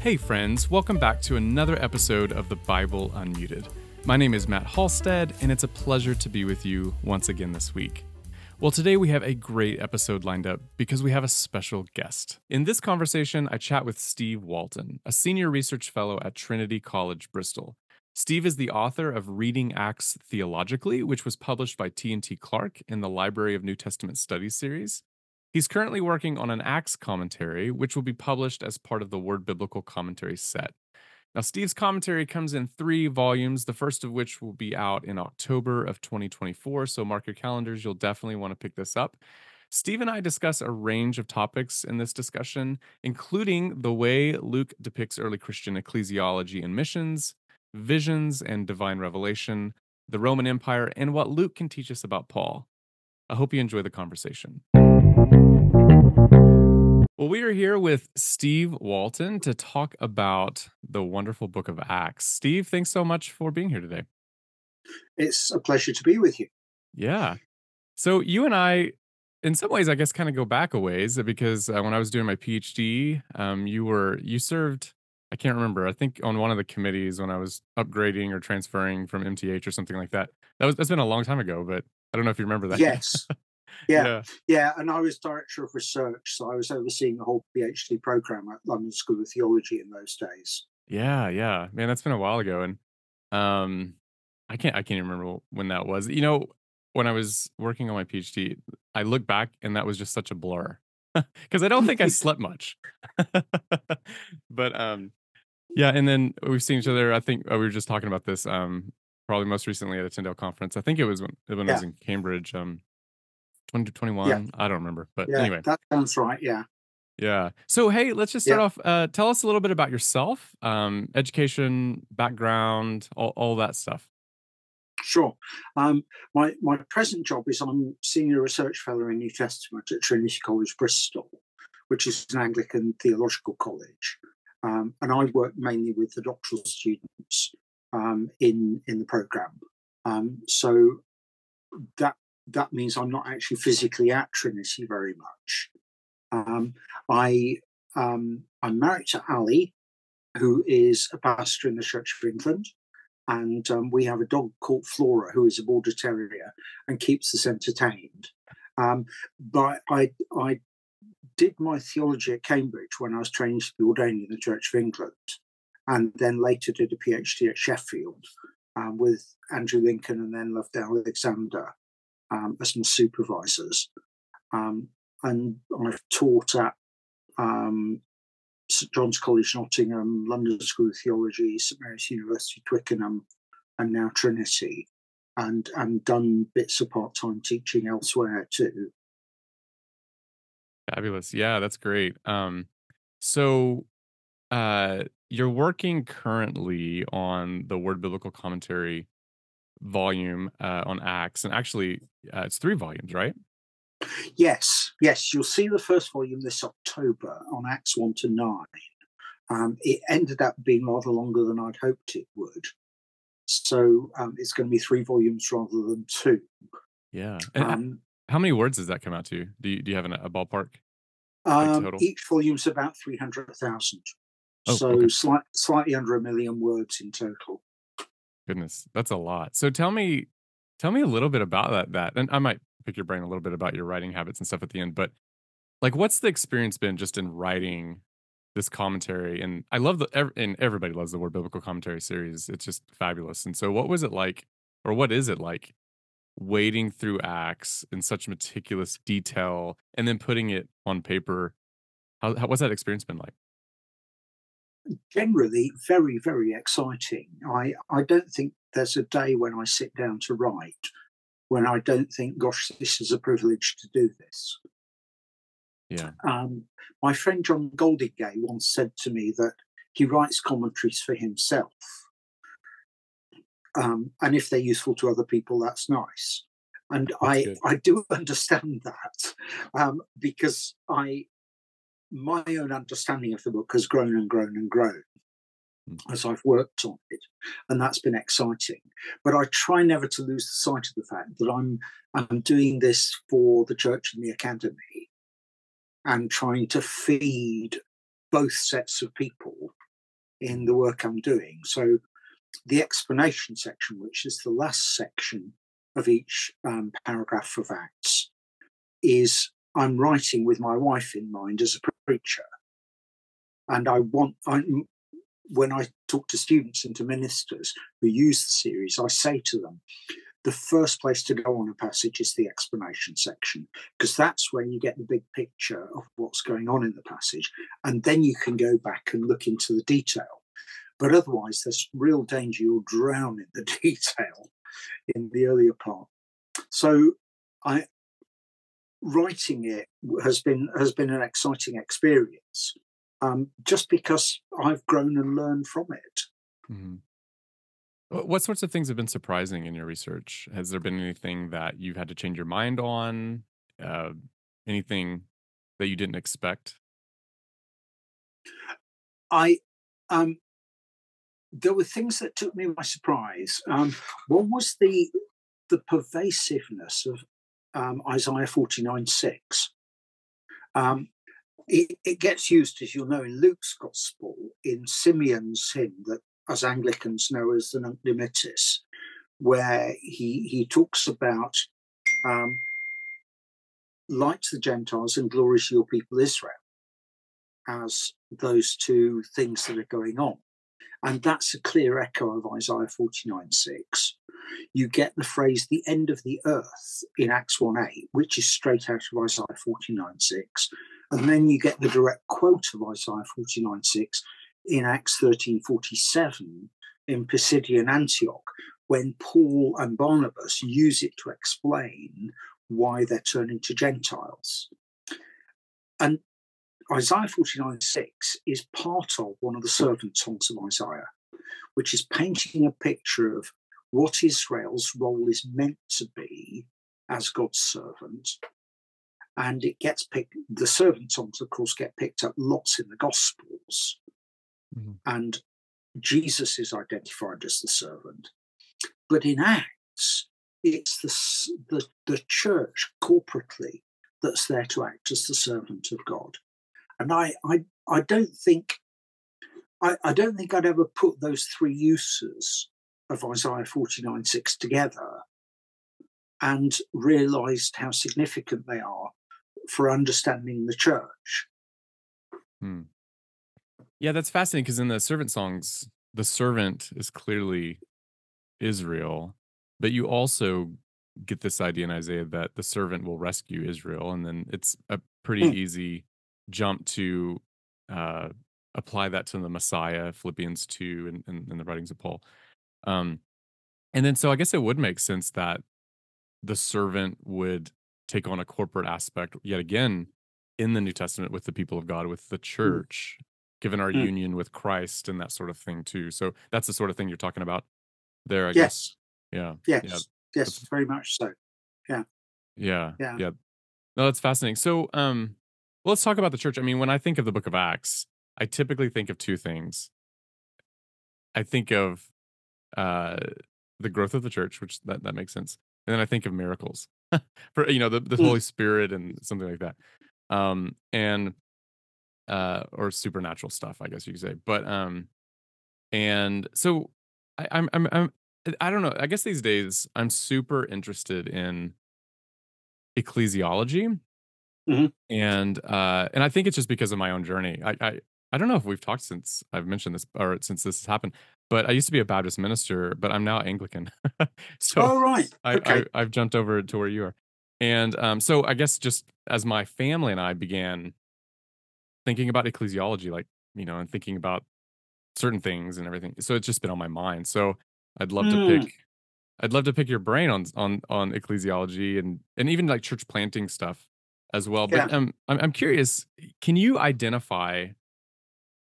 Hey, friends, welcome back to another episode of the Bible Unmuted. My name is Matt Halstead, and it's a pleasure to be with you once again this week. Well, today we have a great episode lined up because we have a special guest. In this conversation, I chat with Steve Walton, a senior research fellow at Trinity College, Bristol. Steve is the author of Reading Acts Theologically, which was published by T&T Clark in the Library of New Testament Studies series. He's currently working on an Acts commentary, which will be published as part of the Word Biblical Commentary set. Now, Steve's commentary comes in three volumes, the first of which will be out in October of 2024. So mark your calendars, you'll definitely want to pick this up. Steve and I discuss a range of topics in this discussion, including the way Luke depicts early Christian ecclesiology and missions, visions and divine revelation, the Roman Empire, and what Luke can teach us about Paul. I hope you enjoy the conversation. Well, we are here with Steve Walton to talk about the wonderful book of Acts. Steve, thanks so much for being here today. It's a pleasure to be with you. Yeah. So, you and I, in some ways, I guess, kind of go back a ways because uh, when I was doing my PhD, um, you were, you served, I can't remember, I think on one of the committees when I was upgrading or transferring from MTH or something like that. That was, that's been a long time ago, but I don't know if you remember that. Yes. Yeah, yeah, yeah, and I was director of research, so I was overseeing the whole PhD program at London School of Theology in those days. Yeah, yeah, man, that's been a while ago, and um, I can't, I can't remember when that was. You know, when I was working on my PhD, I look back and that was just such a blur because I don't think I slept much. but um, yeah, and then we've seen each other. I think uh, we were just talking about this um, probably most recently at a Tyndale conference. I think it was when, when yeah. I was in Cambridge. Um, 2021 yeah. i don't remember but yeah, anyway that sounds right yeah yeah so hey let's just start yeah. off uh, tell us a little bit about yourself um, education background all, all that stuff Sure. Um, my my present job is I'm senior research fellow in New Testament at Trinity College Bristol, which is an Anglican theological college, um, and I work mainly with the doctoral students um, in in the program. Um, so that that means I'm not actually physically at Trinity very much. Um, I um, I'm married to Ali, who is a pastor in the Church of England, and um, we have a dog called Flora, who is a border terrier and keeps us entertained. Um, but I I did my theology at Cambridge when I was training to be ordained in the Church of England, and then later did a PhD at Sheffield um, with Andrew Lincoln and then Loveday Alexander um, as my supervisors. Um, and I've taught at um, St John's College, Nottingham, London School of Theology, St Mary's University, Twickenham, and now Trinity, and and done bits of part time teaching elsewhere too. Fabulous, yeah, that's great. Um, so, uh, you're working currently on the Word Biblical Commentary volume uh, on Acts, and actually, uh, it's three volumes, right? Yes, yes. You'll see the first volume this October on Acts one to nine. Um, it ended up being rather longer than I'd hoped it would, so um, it's going to be three volumes rather than two. Yeah. Um, how many words does that come out to? Do you, do you have an, a ballpark? Like um, each volume's about three hundred thousand. Oh, so okay. slight, slightly under a million words in total. Goodness, that's a lot. So tell me, tell me a little bit about that. That, and I might pick your brain a little bit about your writing habits and stuff at the end. But like, what's the experience been just in writing this commentary? And I love the, and everybody loves the Word Biblical Commentary series. It's just fabulous. And so, what was it like, or what is it like, wading through Acts in such meticulous detail and then putting it on paper? How, how what's that experience been like? Generally very, very exciting. I, I don't think there's a day when I sit down to write when I don't think, gosh, this is a privilege to do this. Yeah. Um, my friend John Goldingay once said to me that he writes commentaries for himself. Um, and if they're useful to other people, that's nice. And that's I, I do understand that um, because I my own understanding of the book has grown and grown and grown mm. as I've worked on it, and that's been exciting. But I try never to lose the sight of the fact that I'm I'm doing this for the church and the academy, and trying to feed both sets of people in the work I'm doing. So the explanation section, which is the last section of each um, paragraph of Acts, is I'm writing with my wife in mind as a preacher. And I want, I, when I talk to students and to ministers who use the series, I say to them, the first place to go on a passage is the explanation section, because that's when you get the big picture of what's going on in the passage. And then you can go back and look into the detail. But otherwise, there's real danger you'll drown in the detail in the earlier part. So I writing it has been has been an exciting experience um, just because I've grown and learned from it. Mm-hmm. What sorts of things have been surprising in your research? Has there been anything that you've had to change your mind on? Uh, anything that you didn't expect? I um, there were things that took me by surprise. Um, one was the the pervasiveness of um, Isaiah forty nine six. Um, it, it, gets used, as you'll know, in Luke's Gospel, in Simeon's hymn that as Anglicans know as the Nunc Dimittis, where he, he talks about um, light to the Gentiles and glory to your people Israel as those two things that are going on. And that's a clear echo of Isaiah 49 6. You get the phrase the end of the earth in Acts 1 8, which is straight out of Isaiah 49 6. And then you get the direct quote of Isaiah 49 6 in Acts 13 47 in Pisidian Antioch, when Paul and Barnabas use it to explain why they're turning to Gentiles. And Isaiah 49 6 is part of one of the servant songs of Isaiah, which is painting a picture of what Israel's role is meant to be as God's servant and it gets picked. The servant songs, of course, get picked up lots in the Gospels, mm-hmm. and Jesus is identified as the servant. But in Acts, it's the, the the church corporately that's there to act as the servant of God, and I I I don't think I, I don't think I'd ever put those three uses of Isaiah 49 6 together and realized how significant they are for understanding the church. Hmm. Yeah, that's fascinating because in the servant songs, the servant is clearly Israel, but you also get this idea in Isaiah that the servant will rescue Israel, and then it's a pretty hmm. easy jump to uh, apply that to the Messiah, Philippians two, and, and, and the writings of Paul. Um, and then, so I guess it would make sense that the servant would take on a corporate aspect yet again in the New Testament with the people of God, with the mm. church, mm. given our mm. union with Christ and that sort of thing too. So that's the sort of thing you're talking about there, I yes. guess. Yeah. Yes. Yeah. Yes, that's, very much so. Yeah. Yeah. Yeah. Yeah. No, that's fascinating. So um well, let's talk about the church. I mean, when I think of the book of Acts, I typically think of two things. I think of uh the growth of the church, which that, that makes sense. And then I think of miracles. for you know the, the mm. Holy Spirit and something like that, um, and uh, or supernatural stuff, I guess you could say. But um, and so I, I'm I'm I'm I don't know. I guess these days I'm super interested in ecclesiology, mm-hmm. and uh, and I think it's just because of my own journey. I, I I don't know if we've talked since I've mentioned this or since this has happened, but I used to be a Baptist minister, but I'm now Anglican. so oh, right. Okay. I, have jumped over to where you are. And um, so I guess just as my family and I began thinking about ecclesiology, like, you know, and thinking about certain things and everything. So it's just been on my mind. So I'd love mm. to hmm. pick I'd love to pick your brain on on on ecclesiology and and even like church planting stuff as well. But um, I'm I'm curious, can you identify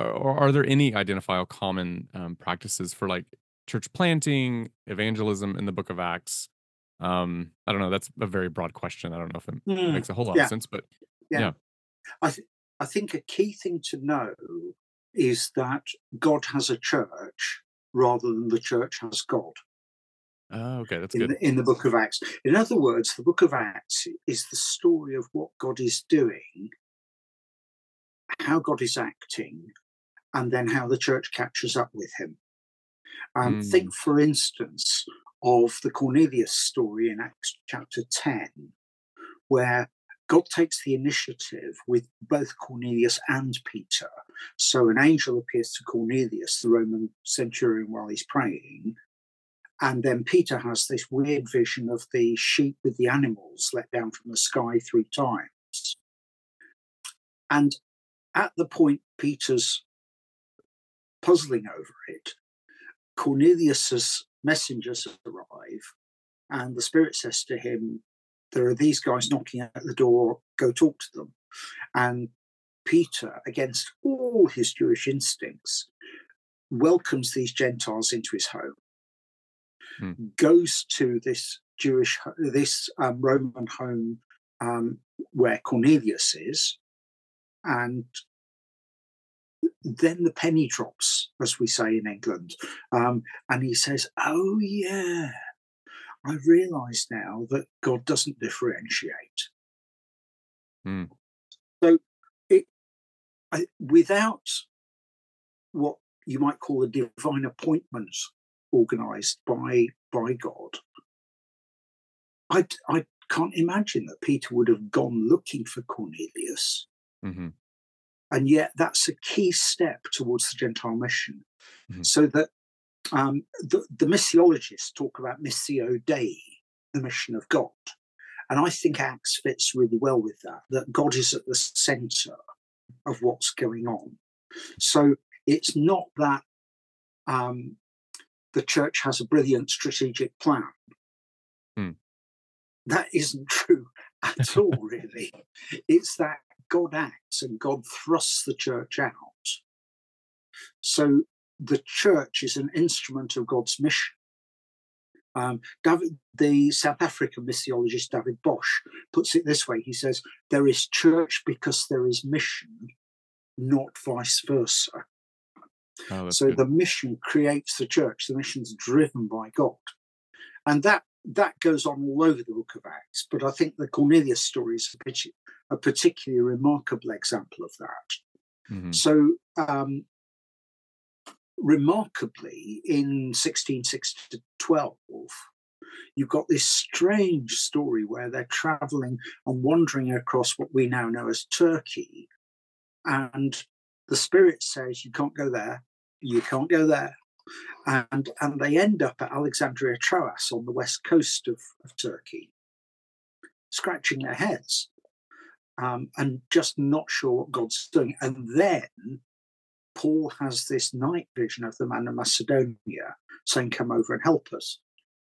or are there any identifiable common um, practices for like church planting, evangelism in the book of Acts? Um, I don't know. That's a very broad question. I don't know if it mm, makes a whole lot yeah. of sense, but yeah. yeah. I, th- I think a key thing to know is that God has a church rather than the church has God. Oh, okay, that's in good. The, in the book of Acts. In other words, the book of Acts is the story of what God is doing, how God is acting, and then how the church catches up with him. Um, mm. Think, for instance, of the Cornelius story in Acts chapter 10, where God takes the initiative with both Cornelius and Peter. So an angel appears to Cornelius, the Roman centurion, while he's praying. And then Peter has this weird vision of the sheep with the animals let down from the sky three times. And at the point Peter's puzzling over it, Cornelius's messengers arrive, and the Spirit says to him, There are these guys knocking at the door, go talk to them. And Peter, against all his Jewish instincts, welcomes these Gentiles into his home, hmm. goes to this Jewish, this um, Roman home um, where Cornelius is, and then the penny drops, as we say in England. Um, and he says, Oh, yeah, I realize now that God doesn't differentiate. Mm. So, it, I, without what you might call a divine appointment organized by, by God, I, I can't imagine that Peter would have gone looking for Cornelius. Mm-hmm. And yet, that's a key step towards the Gentile mission. Mm-hmm. So that um, the, the missiologists talk about missio Dei, the mission of God. And I think Acts fits really well with that, that God is at the center of what's going on. So it's not that um, the church has a brilliant strategic plan. Mm. That isn't true at all, really. It's that God acts and God thrusts the church out. So the church is an instrument of God's mission. Um, David, the South African missiologist David Bosch puts it this way: He says, "There is church because there is mission, not vice versa." Oh, so good. the mission creates the church. The mission's driven by God, and that that goes on all over the Book of Acts. But I think the Cornelius story is a particularly remarkable example of that. Mm-hmm. So, um, remarkably, in 1606 to 12, you've got this strange story where they're traveling and wandering across what we now know as Turkey. And the spirit says, You can't go there, you can't go there. And, and they end up at Alexandria Troas on the west coast of, of Turkey, scratching their heads um, and just not sure what God's doing. And then Paul has this night vision of the man of Macedonia saying, Come over and help us.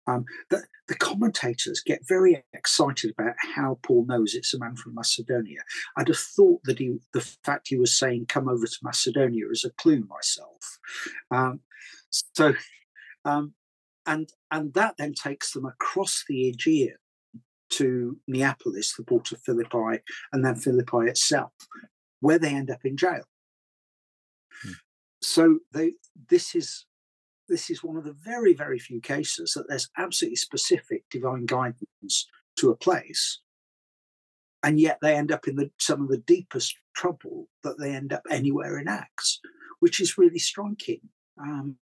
Um, the, the, commentators get very excited about how Paul knows it's a man from Macedonia. I'd have thought that he, the fact he was saying "come over to Macedonia" is a clue myself. Um, so, um, and and that then takes them across the Aegean to Neapolis, the port of Philippi, and then Philippi itself, where they end up in jail. Hmm. So they this is this is one of the very, very few cases that there's absolutely specific divine guidance to a place. And yet they end up in the, some of the deepest trouble that they end up anywhere in Acts, which is really striking. Um,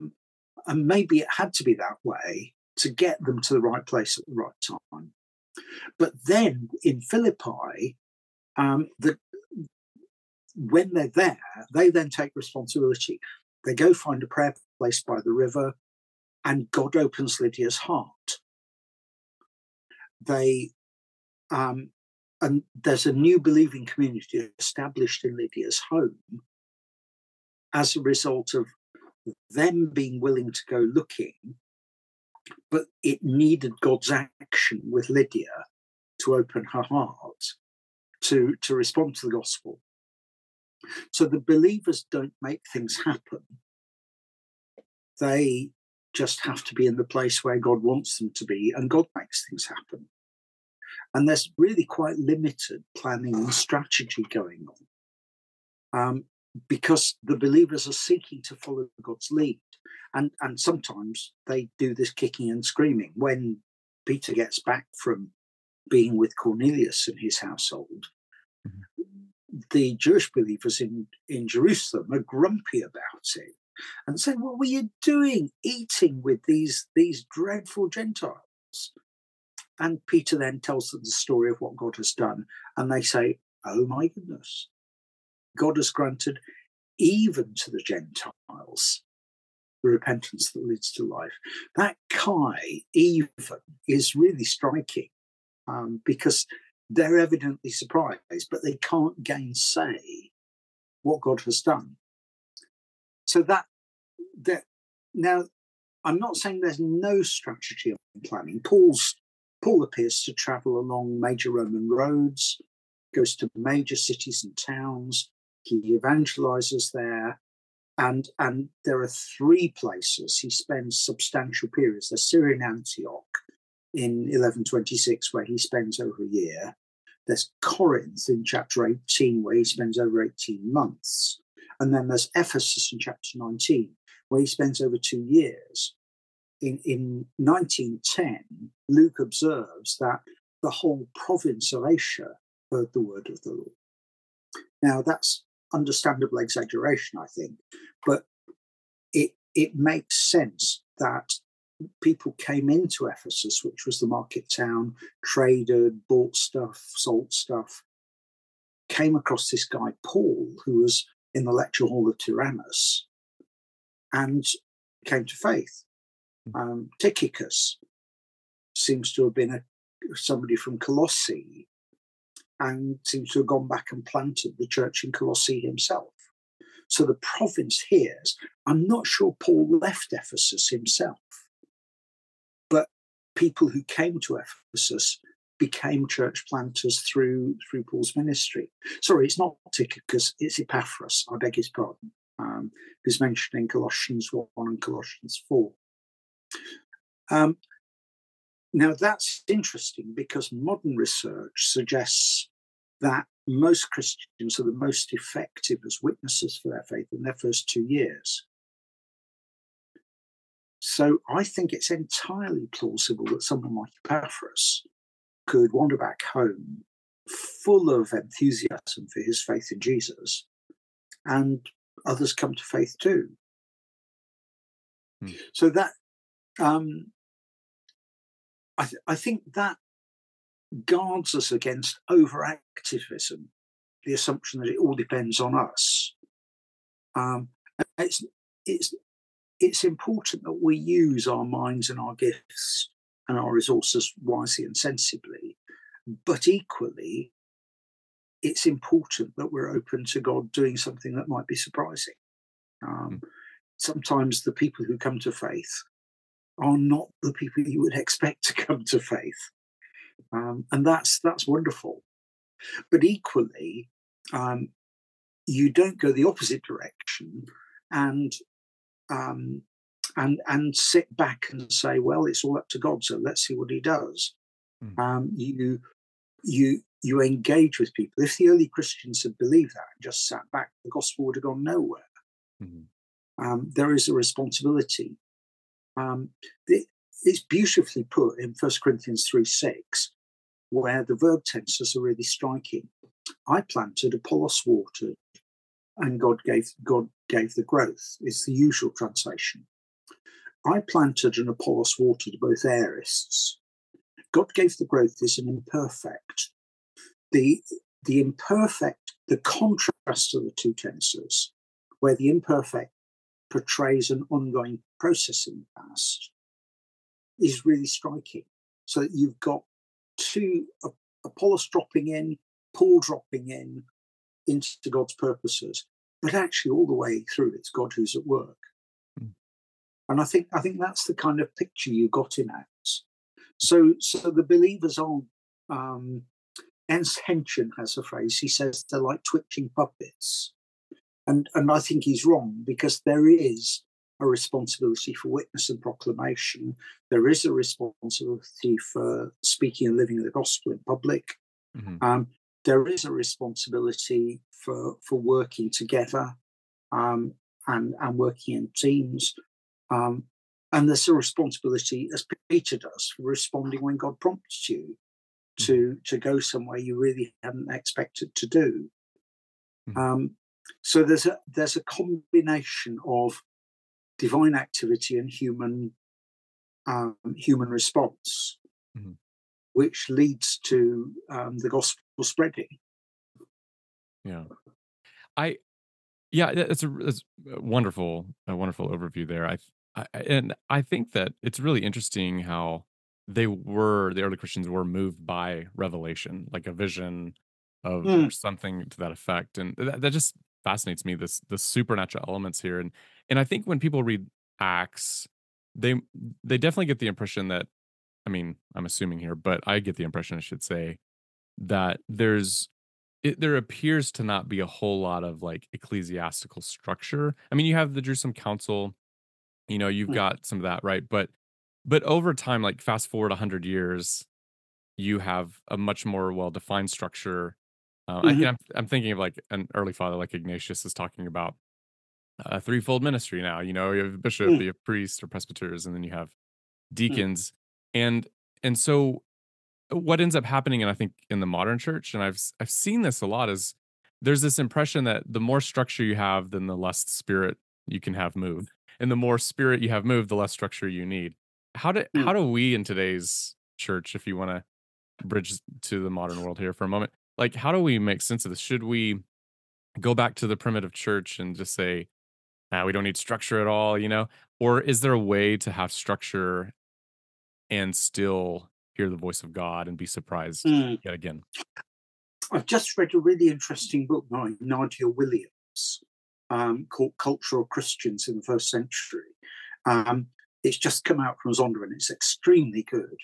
and maybe it had to be that way to get them to the right place at the right time. But then in Philippi, um, the, when they're there, they then take responsibility. They go find a prayer by the river, and God opens Lydia's heart. They um, and there's a new believing community established in Lydia's home as a result of them being willing to go looking but it needed God's action with Lydia to open her heart to, to respond to the gospel. So the believers don't make things happen. They just have to be in the place where God wants them to be, and God makes things happen. And there's really quite limited planning and strategy going on um, because the believers are seeking to follow God's lead and and sometimes they do this kicking and screaming when Peter gets back from being with Cornelius and his household. Mm-hmm. the Jewish believers in, in Jerusalem are grumpy about it and say, What were you doing eating with these, these dreadful Gentiles? And Peter then tells them the story of what God has done. And they say, Oh my goodness, God has granted even to the Gentiles the repentance that leads to life. That Kai, even, is really striking um, because they're evidently surprised, but they can't gainsay what God has done. So that that now I'm not saying there's no strategy of planning. Paul's Paul appears to travel along major Roman roads, goes to major cities and towns. He evangelizes there, and and there are three places he spends substantial periods. There's Syrian Antioch in 1126, where he spends over a year. There's Corinth in chapter 18, where he spends over 18 months. And then there's Ephesus in chapter 19, where he spends over two years. In, in 1910, Luke observes that the whole province of Asia heard the word of the Lord. Now, that's understandable exaggeration, I think, but it, it makes sense that people came into Ephesus, which was the market town, traded, bought stuff, sold stuff, came across this guy, Paul, who was in the lecture hall of Tyrannus, and came to faith. Hmm. Um, Tychicus seems to have been a, somebody from Colossae and seems to have gone back and planted the church in Colossae himself. So the province hears. I'm not sure Paul left Ephesus himself but people who came to Ephesus became church planters through through Paul's ministry. Sorry, it's not Tychicus, it's Epaphras. I beg his pardon. Um, who's mentioned in Colossians one and Colossians four. Um, now that's interesting because modern research suggests that most Christians are the most effective as witnesses for their faith in their first two years. So I think it's entirely plausible that someone like Epaphras could wander back home full of enthusiasm for his faith in Jesus, and others come to faith too. Hmm. So that um, I, th- I think that guards us against overactivism, the assumption that it all depends on us. Um, it's it's it's important that we use our minds and our gifts and our resources wisely and sensibly. But equally, it's important that we're open to God doing something that might be surprising. Um, mm. Sometimes the people who come to faith are not the people you would expect to come to faith, um, and that's that's wonderful. But equally, um, you don't go the opposite direction and um, and and sit back and say, well, it's all up to God, so let's see what He does. Mm. Um, you you you engage with people. If the early Christians had believed that and just sat back, the gospel would have gone nowhere. Mm-hmm. Um, there is a responsibility. Um, it, it's beautifully put in 1 Corinthians 3 6, where the verb tenses are really striking. I planted, Apollos watered, and God gave God gave the growth. It's the usual translation. I planted and Apollos watered both aorists. God gave the growth is an imperfect. The the imperfect, the contrast of the two tenses, where the imperfect portrays an ongoing process in the past, is really striking. So that you've got two Apollos dropping in, Paul dropping in into God's purposes, but actually all the way through it's God who's at work. And I think I think that's the kind of picture you got in Acts. So so the believers on um Ernst Haenchen has a phrase, he says they're like twitching puppets. And and I think he's wrong because there is a responsibility for witness and proclamation. There is a responsibility for speaking and living the gospel in public. Mm-hmm. Um, there is a responsibility for for working together um, and and working in teams. Um, and there's a responsibility, as Peter does, for responding when God prompts you to mm-hmm. to go somewhere you really hadn't expected to do. Mm-hmm. Um, so there's a there's a combination of divine activity and human um, human response, mm-hmm. which leads to um, the gospel spreading. Yeah, I yeah, it's a, it's a wonderful a wonderful overview there. I, I and I think that it's really interesting how they were the early Christians were moved by revelation, like a vision of mm. something to that effect, and that, that just fascinates me. This the supernatural elements here, and and I think when people read Acts, they they definitely get the impression that, I mean, I'm assuming here, but I get the impression I should say that there's it, there appears to not be a whole lot of like ecclesiastical structure. I mean, you have the Jerusalem Council, you know, you've mm. got some of that, right? But but over time, like fast forward hundred years, you have a much more well defined structure. Uh, mm-hmm. I, am I'm thinking of like an early father, like Ignatius, is talking about a threefold ministry now. You know, you have a bishop, mm. you have priests or presbyters, and then you have mm. deacons, mm. and and so what ends up happening, and I think in the modern church, and I've I've seen this a lot, is there's this impression that the more structure you have, then the less spirit you can have move, and the more spirit you have moved, the less structure you need. How do mm. how do we in today's church if you want to bridge to the modern world here for a moment like how do we make sense of this? Should we go back to the primitive church and just say ah, we don't need structure at all you know? Or is there a way to have structure and still hear the voice of god and be surprised mm. yet again? I've just read a really interesting book by nadya williams um, called cultural christians in the first century um, it's just come out from Zondervan and it's extremely good.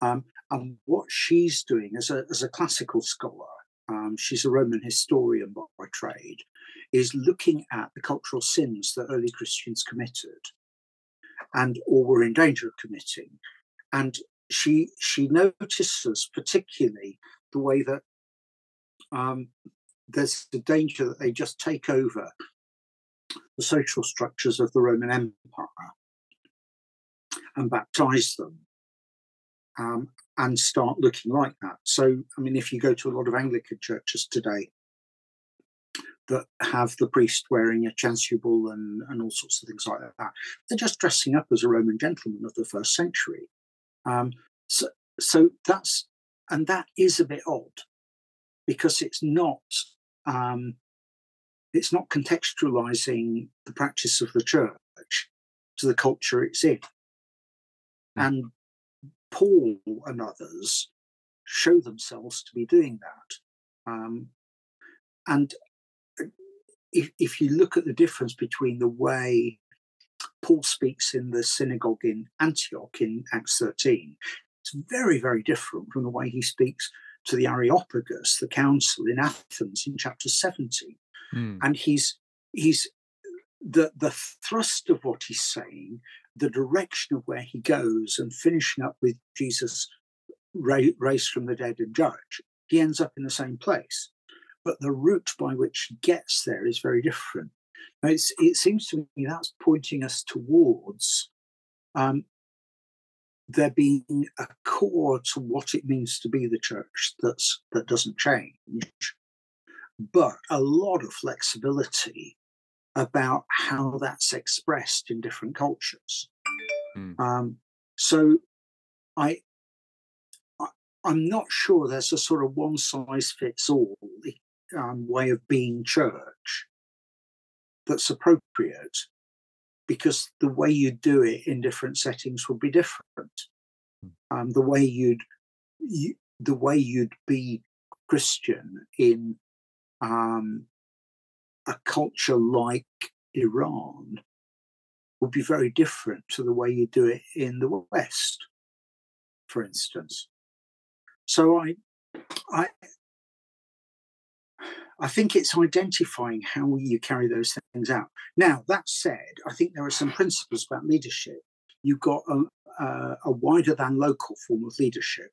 Um, and what she's doing as a, as a classical scholar, um, she's a Roman historian by, by trade, is looking at the cultural sins that early Christians committed and or were in danger of committing. And she she notices particularly the way that um, there's the danger that they just take over the social structures of the Roman Empire and baptize them um, and start looking like that. So, I mean, if you go to a lot of Anglican churches today that have the priest wearing a chasuble and, and all sorts of things like that, they're just dressing up as a Roman gentleman of the first century. Um, so, so that's, and that is a bit odd because it's not. Um, it's not contextualizing the practice of the church to the culture it's in. Mm. And Paul and others show themselves to be doing that. Um, and uh, if, if you look at the difference between the way Paul speaks in the synagogue in Antioch in Acts 13, it's very, very different from the way he speaks to the Areopagus, the council in Athens in chapter 17. Mm. And he's he's the the thrust of what he's saying the direction of where he goes and finishing up with Jesus raised from the dead and judge, he ends up in the same place. But the route by which he gets there is very different. it seems to me that's pointing us towards um, there being a core to what it means to be the church that's that doesn't change, but a lot of flexibility about how that's expressed in different cultures. Mm. Um, so I, I am not sure there's a sort of one size fits all um, way of being church that's appropriate because the way you do it in different settings would be different. Hmm. Um, the way you'd you, the way you'd be Christian in um, a culture like Iran would be very different to the way you do it in the West, for instance. So I, I, I think it's identifying how you carry those things out. Now that said, I think there are some principles about leadership. You've got a, a, a wider than local form of leadership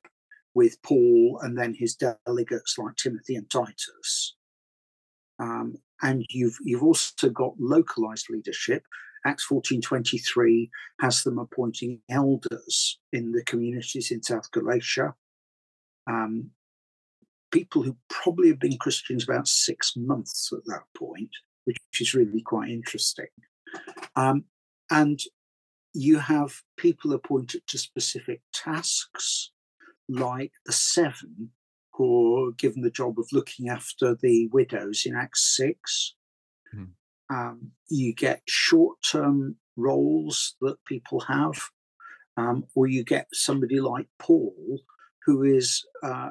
with Paul and then his delegates like Timothy and Titus. Um, and you've you've also got localized leadership. Acts 14:23 has them appointing elders in the communities in South Galatia. Um, people who probably have been Christians about six months at that point, which is really quite interesting. Um, and you have people appointed to specific tasks, like the seven who are given the job of looking after the widows in Acts 6. Mm. Um, you get short term roles that people have, um, or you get somebody like Paul, who is uh,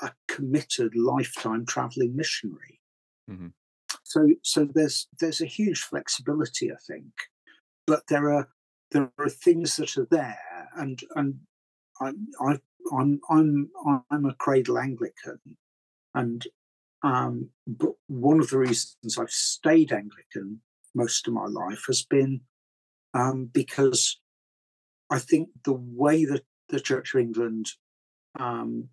a committed lifetime traveling missionary. Mm-hmm. So, so there's there's a huge flexibility, I think, but there are there are things that are there, and and I, I I'm I'm I'm a cradle Anglican, and um, but one of the reasons I've stayed Anglican most of my life has been um, because I think the way that the Church of England um,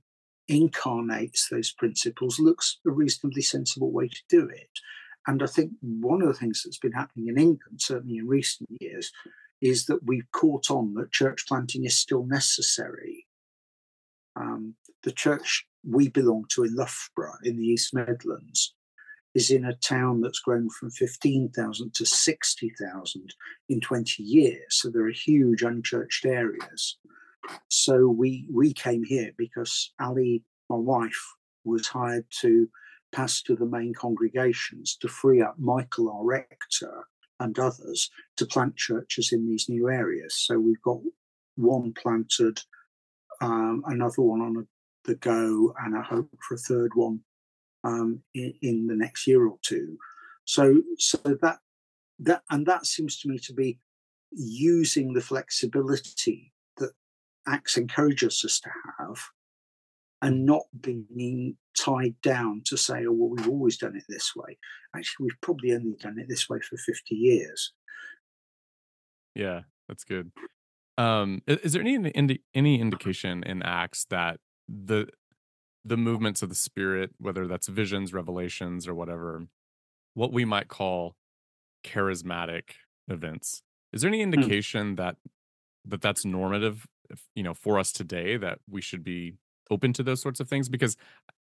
incarnates those principles looks a reasonably sensible way to do it. And I think one of the things that's been happening in England, certainly in recent years, is that we've caught on that church planting is still necessary. Um, the church we belong to in Loughborough in the East Midlands is in a town that's grown from 15,000 to 60,000 in 20 years. So there are huge unchurched areas. So we we came here because Ali, my wife, was hired to pastor the main congregations to free up Michael, our rector, and others to plant churches in these new areas. So we've got one planted, um, another one on the go, and I hope for a third one um, in, in, the next year or two. So, so that that and that seems to me to be using the flexibility that Acts encourages us to have, and not being tied down to say, "Oh, well, we've always done it this way." Actually, we've probably only done it this way for fifty years. Yeah, that's good. Um, is there any indi- any indication in Acts that the the movements of the spirit, whether that's visions, revelations, or whatever, what we might call charismatic events. Is there any hmm. indication mm. that that that's normative, you know, for us today that we should be open to those sorts of things? Because,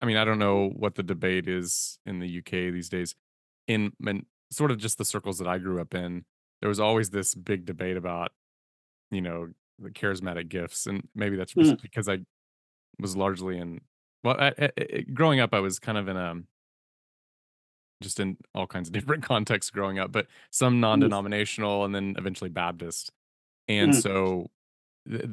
I mean, I don't know what the debate is in the UK these days. In, in sort of just the circles that I grew up in, there was always this big debate about, you know, the charismatic gifts, and maybe that's mm. because I was largely in well, I, I, growing up, I was kind of in a just in all kinds of different contexts growing up, but some mm. non-denominational and then eventually Baptist. And mm. so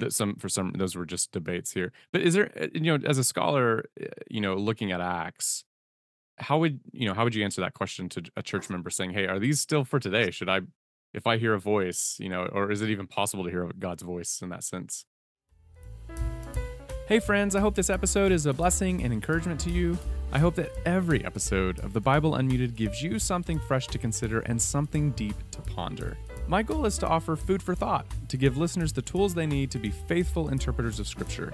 some for some those were just debates here. But is there uh, you know as a scholar, uh, you know, looking at Acts, how would you know how would you answer that question to a church member saying, "Hey, are these still for today? Should I if I hear a voice, you know, or is it even possible to hear God's voice in that sense?" Hey, friends, I hope this episode is a blessing and encouragement to you. I hope that every episode of the Bible Unmuted gives you something fresh to consider and something deep to ponder. My goal is to offer food for thought, to give listeners the tools they need to be faithful interpreters of Scripture.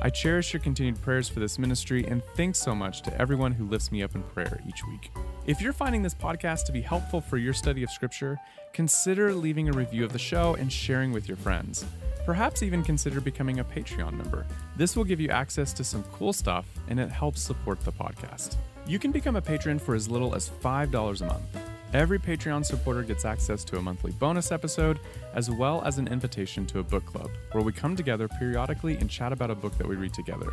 I cherish your continued prayers for this ministry and thanks so much to everyone who lifts me up in prayer each week. If you're finding this podcast to be helpful for your study of Scripture, consider leaving a review of the show and sharing with your friends. Perhaps even consider becoming a Patreon member. This will give you access to some cool stuff and it helps support the podcast. You can become a patron for as little as $5 a month. Every Patreon supporter gets access to a monthly bonus episode, as well as an invitation to a book club, where we come together periodically and chat about a book that we read together.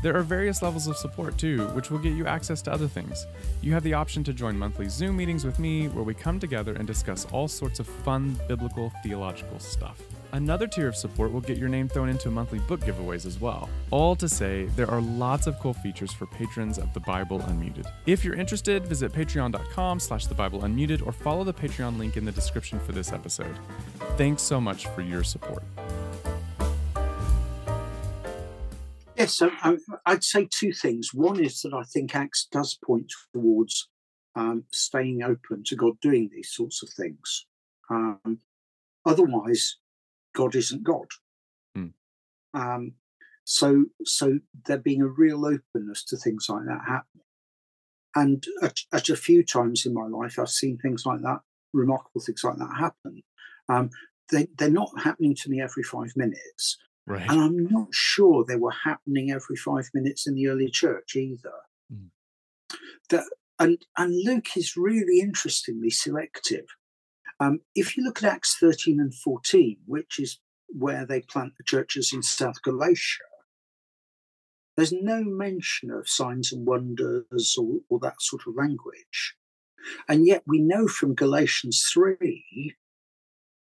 There are various levels of support too, which will get you access to other things. You have the option to join monthly Zoom meetings with me, where we come together and discuss all sorts of fun biblical theological stuff. Another tier of support will get your name thrown into monthly book giveaways as well. All to say, there are lots of cool features for patrons of the Bible Unmuted. If you're interested, visit patreon.com slash the Bible Unmuted or follow the Patreon link in the description for this episode. Thanks so much for your support. Yes, so um, I'd say two things. One is that I think Acts does point towards um, staying open to God doing these sorts of things. Um, otherwise, God isn't God. Mm. Um, so, so there being a real openness to things like that happening. And at, at, a few times in my life, I've seen things like that, remarkable things like that happen. Um, they, they're not happening to me every five minutes, Right. And I'm not sure they were happening every five minutes in the early church either. Mm. That, and, and Luke is really interestingly selective. Um, if you look at Acts 13 and 14, which is where they plant the churches in South Galatia, there's no mention of signs and wonders or, or that sort of language. And yet we know from Galatians 3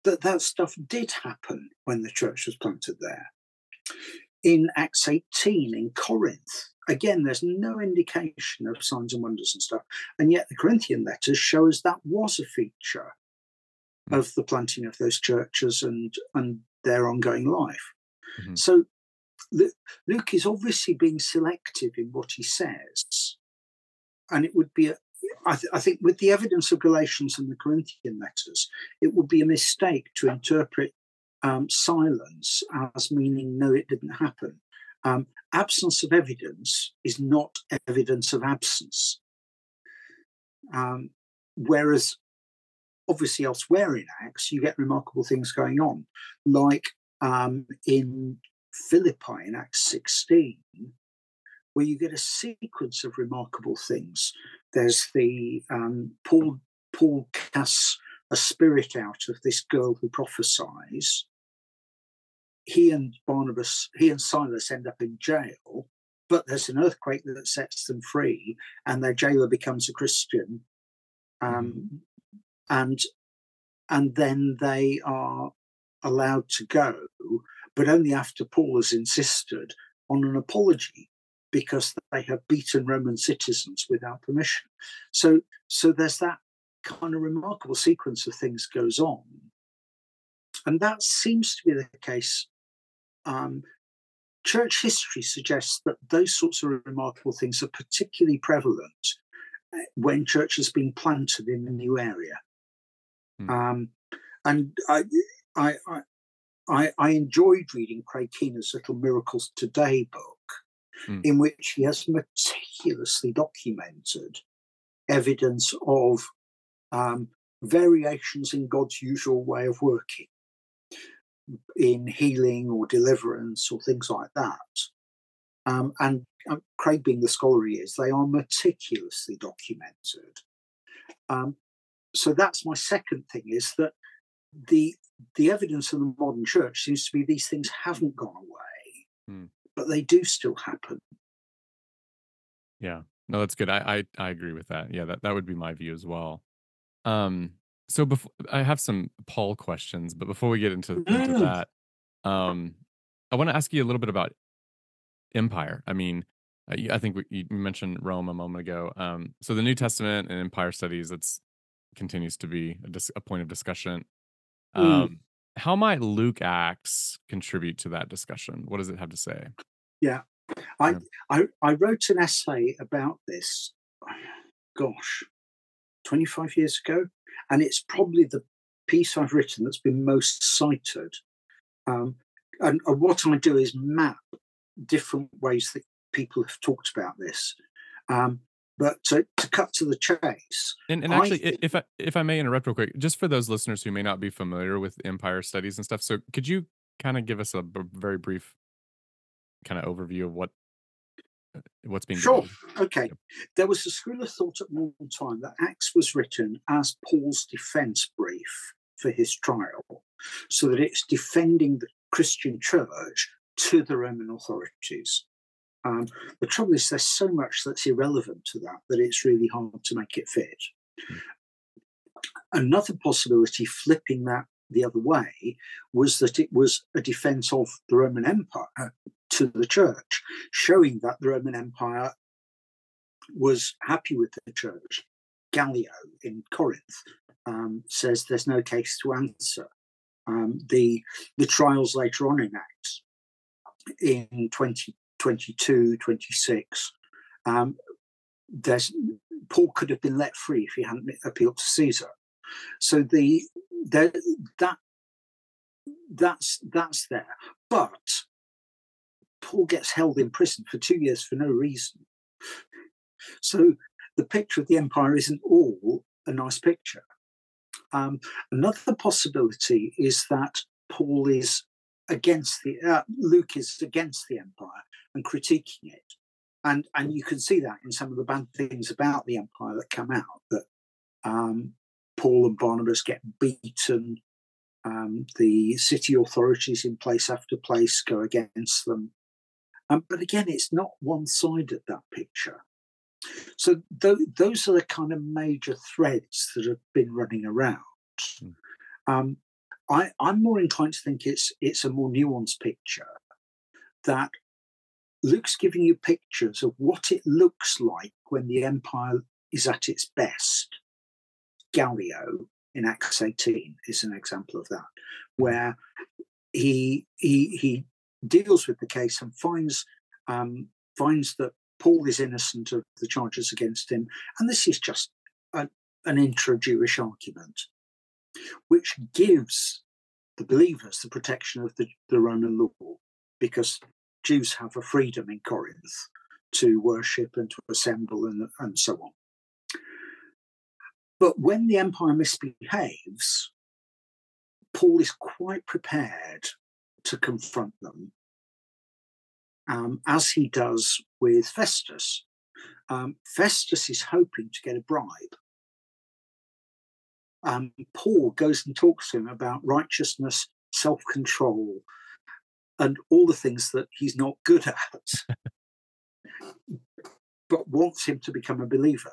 that that stuff did happen when the church was planted there. In Acts 18 in Corinth, again, there's no indication of signs and wonders and stuff. And yet the Corinthian letters show us that was a feature. Of the planting of those churches and, and their ongoing life. Mm-hmm. So Luke is obviously being selective in what he says. And it would be a, I, th- I, think with the evidence of Galatians and the Corinthian letters, it would be a mistake to interpret um, silence as meaning no, it didn't happen. Um, absence of evidence is not evidence of absence. Um, whereas, obviously, elsewhere in Acts, you get remarkable things going on, like um, in Philippi in Acts 16, where you get a sequence of remarkable things. There's the um, Paul Paul casts a spirit out of this girl who prophesies. He and Barnabas, he and Silas end up in jail, but there's an earthquake that sets them free, and their jailer becomes a Christian. Um, mm-hmm. And and then they are allowed to go, but only after Paul has insisted on an apology because they have beaten Roman citizens without permission. So, so there's that kind of remarkable sequence of things goes on, and that seems to be the case. Um, church history suggests that those sorts of remarkable things are particularly prevalent eh, when church has been planted in a new area. Hmm. Um, and I, I, I, I, enjoyed reading Craig Keener's Little Miracles Today book, mm. in which he has meticulously documented evidence of um, variations in God's usual way of working in healing or deliverance or things like that. Um, and uh, Craig, being the scholar he is, they are meticulously documented. Um, so that's my second thing is that the the evidence of the modern church seems to be these things haven't gone away. Mm but they do still happen. Yeah. No, that's good. I, I I agree with that. Yeah, that, that would be my view as well. Um, so before I have some Paul questions, but before we get into, into mm. that, um, I want to ask you a little bit about empire. I mean, I think we, you mentioned Rome a moment ago. Um, so the New Testament and empire studies, it's continues to be a, dis- a point of discussion. Mm. Um, mm how might Luke Acts contribute to that discussion? What does it have to say? Yeah, I yeah. I, I wrote an essay about this. Gosh, twenty five years ago, and it's probably the piece I've written that's been most cited. Um, and, and what I do is map different ways that people have talked about this. Um, but to, to cut to the chase, and, and actually, think, if I if I may interrupt real quick, just for those listeners who may not be familiar with empire studies and stuff, so could you kind of give us a b- very brief kind of overview of what uh, what's being sure. done? okay. There was a school of thought at one time that acts was written as paul's defense brief for his trial so that it's defending the christian church to the roman authorities um, the trouble is, there's so much that's irrelevant to that that it's really hard to make it fit. Another possibility, flipping that the other way, was that it was a defense of the Roman Empire to the church, showing that the Roman Empire was happy with the church. Gallio in Corinth um, says there's no case to answer. Um, the the trials later on in Acts in 20, 22, 26, um, there's Paul could have been let free if he hadn't appealed to Caesar. So the, the that that's that's there, but Paul gets held in prison for two years for no reason. So the picture of the empire isn't all a nice picture. Um, another possibility is that Paul is against the uh, Luke is against the empire and critiquing it, and and you can see that in some of the bad things about the empire that come out that um, Paul and Barnabas get beaten. Um, the city authorities in place after place go against them. Um, but again, it's not one sided, that picture. So th- those are the kind of major threads that have been running around. Mm. Um, I, am more inclined to think it's it's a more nuanced picture that Luke's giving you pictures of what it looks like when the empire is at its best. Gallio in Acts 18 is an example of that, where he he he deals with the case and finds um, finds that Paul is innocent of the charges against him, and this is just a, an intra-Jewish argument which gives the believers the protection of the, the Roman law, because Jews have a freedom in Corinth to worship and to assemble and, and so on. But when the empire misbehaves, Paul is quite prepared to confront them, um, as he does with Festus. Um, Festus is hoping to get a bribe um, Paul goes and talks to him about righteousness, self control, and all the things that he's not good at, but wants him to become a believer.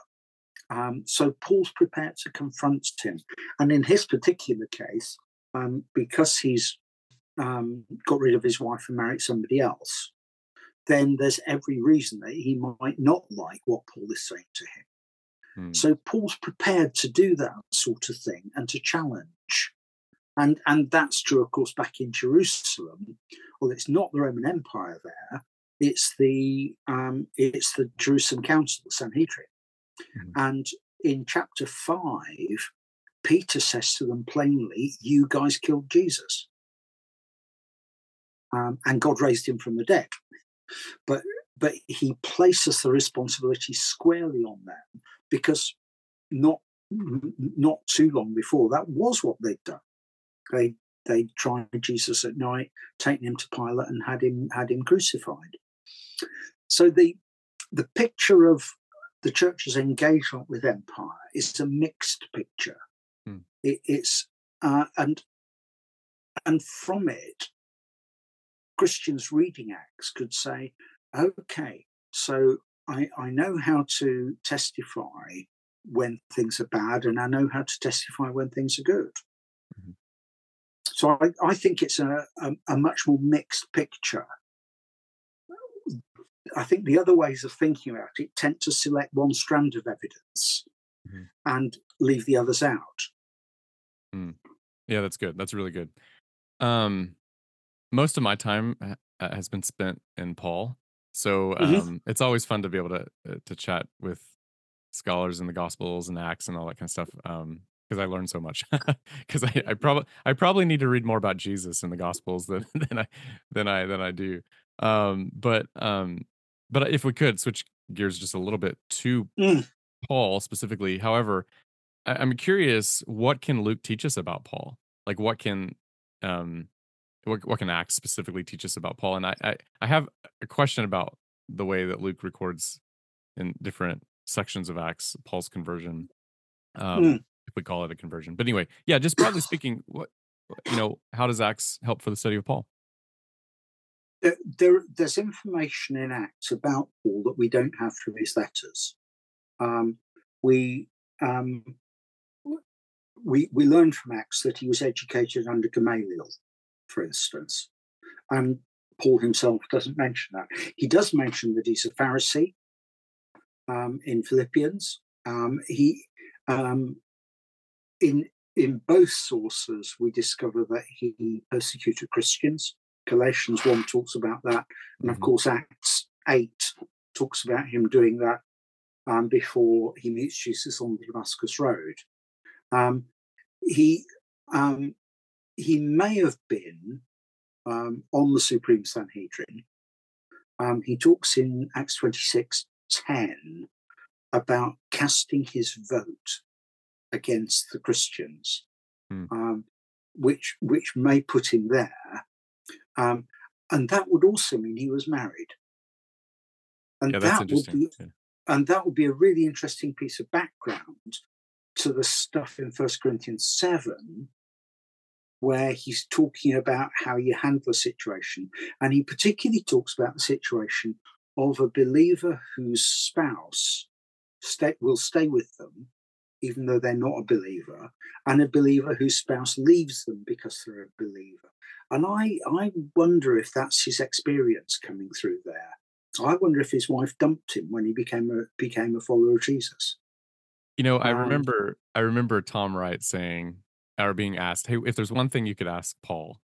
Um, so Paul's prepared to confront him. And in his particular case, um, because he's um, got rid of his wife and married somebody else, then there's every reason that he might not like what Paul is saying to him. Hmm. So Paul's prepared to do that sort of thing and to challenge. And, and that's true, of course, back in Jerusalem. Well, it's not the Roman Empire there; it's the um, it's the Jerusalem Council, the Sanhedrin. Mm. And in chapter five, Peter says to them plainly, "You guys killed Jesus, um, and God raised him from the dead." But but he places the responsibility squarely on them because not not too long before that was what they'd done. They they tried Jesus at night, taken him to Pilate, and had him had him crucified. So the the picture of the church's engagement with empire is a mixed picture. Hmm. It, it's uh, and and from it, Christians reading Acts could say, okay, so I, I know how to testify when things are bad, and I know how to testify when things are good. Mm-hmm. So I, I, think it's a, a, a, much more mixed picture. I think the other ways of thinking about it tend to select one strand of evidence mm-hmm. and leave the others out. Mm. Yeah, that's good. That's really good. Um, most of my time has been spent in Paul, so mm-hmm. um, mm-hmm. it's always fun to be able to uh, to chat with scholars in the Gospels and Acts and all that kind of stuff. Um, because I learned so much. Because I, I probably I probably need to read more about Jesus in the Gospels than than I than I than I do. Um, but um, but if we could switch gears just a little bit to mm. Paul specifically. However, I, am curious, what can Luke teach us about Paul? Like, what can um what, what can Acts specifically teach us about Paul? And I, I, I have a question about the way that Luke records in different sections of Acts Paul's conversion, um, mm. if we call it a conversion. But anyway, yeah, just broadly speaking, what you know, how does Acts help for the study of Paul? There, there, there's information in Acts about Paul that we don't have through his letters. Um, we um, we we learn from Acts that he was educated under Gamaliel, for instance. And Paul himself doesn't mention that. He does mention that he's a Pharisee um, in Philippians. Um, he um, in in both sources we discover that he persecuted Christians. Galatians one talks about that, and of mm-hmm. course Acts eight talks about him doing that um, before he meets Jesus on the Damascus Road. Um, he um, he may have been um, on the Supreme Sanhedrin. Um, he talks in Acts 26 10 about casting his vote against the Christians, mm. um, which which may put him there. Um, and that would also mean he was married. And yeah, that would be Yeah. and that would be a really interesting piece of background to the stuff in First Corinthians 7 where he's talking about how you handle a situation. And he particularly talks about the situation of a believer whose spouse stay, will stay with them even though they're not a believer and a believer whose spouse leaves them because they're a believer. And i i wonder if that's his experience coming through there. I wonder if his wife dumped him when he became a became a follower of Jesus. You know, I Um, remember I remember Tom Wright saying or being asked, "Hey, if there's one thing you could ask Paul,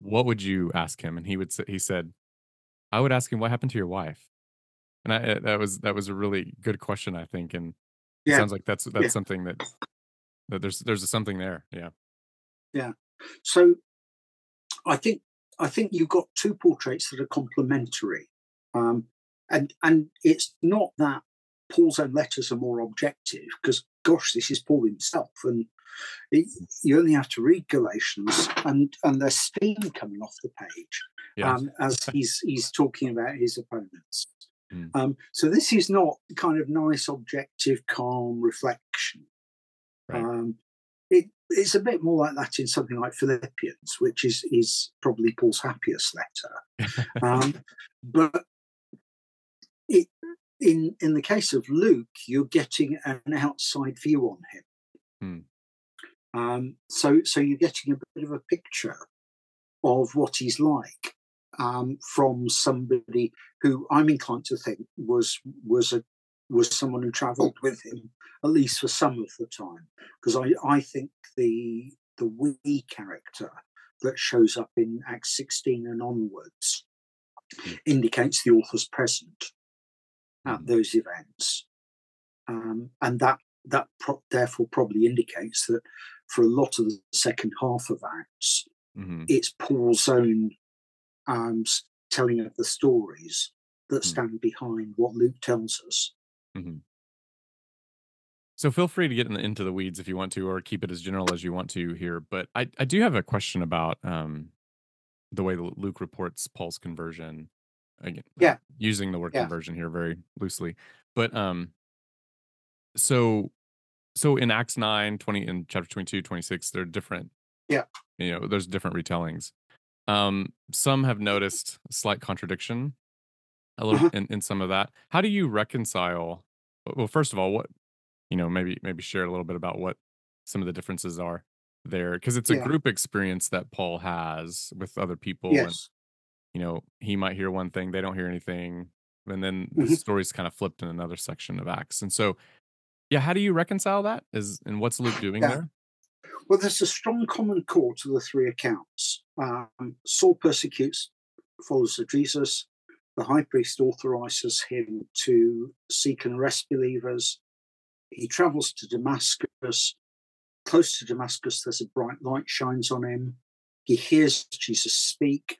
what would you ask him?" And he would say, he said, "I would ask him what happened to your wife." And I, that was that was a really good question, I think, and it sounds like that's that's Yeah. something that that there's there's something there. Yeah. Yeah. So I think I think you've got two portraits that are complementary, um, and and it's not that Paul's own letters are more objective because gosh, this is Paul himself, and it, you only have to read Galatians, and and there's steam coming off the page Yeah. um, as he's he's talking about his opponents. Mm. Um, so this is not kind of nice, objective, calm reflection. Right. Um, it, it's a bit more like that in something like Philippians, which is is probably Paul's happiest letter. Um, but it, in in the case of Luke, you're getting an outside view on him. Um, so so you're getting a bit of a picture of what he's like um, from somebody who I'm inclined to think was was a was someone who travelled with him at least for some of the time because I, I think the the we character that shows up in Acts 16 and onwards Mm. indicates the author's present at Mm. those events um, and that that pro- therefore probably indicates that for a lot of the second half of Acts hmm it's Paul's own um, telling of the stories that Mm. stand behind what Luke tells us. hmm So feel free to get in the, into the weeds if you want to, or keep it as general as you want to here. But I, I do have a question about um, the way Luke reports Paul's conversion. Again, Yeah. using the word Yeah. conversion here very loosely. But um, so so in Acts 9, 20, in chapter 22, 26, they're different. Yeah. You know, there's different retellings. Um, some have noticed a slight contradiction a little Uh-huh. in, in some of that. How do you reconcile? Well, first of all, what you know, maybe maybe share a little bit about what some of the differences are there, because it's a Yeah. group experience that Paul has with other people, and Yes. you know, he might hear one thing, they don't hear anything, and then the Mhm. story's kind of flipped in another section of Acts. And so, yeah, how do you reconcile that? Is and what's Luke doing Yeah. there? Well, there's a strong common core to the three accounts. Um, Saul persecutes followers of Jesus. The high priest authorizes him to seek and arrest believers. He travels to Damascus. Close to Damascus, there's a bright light shines on him. He hears Jesus speak.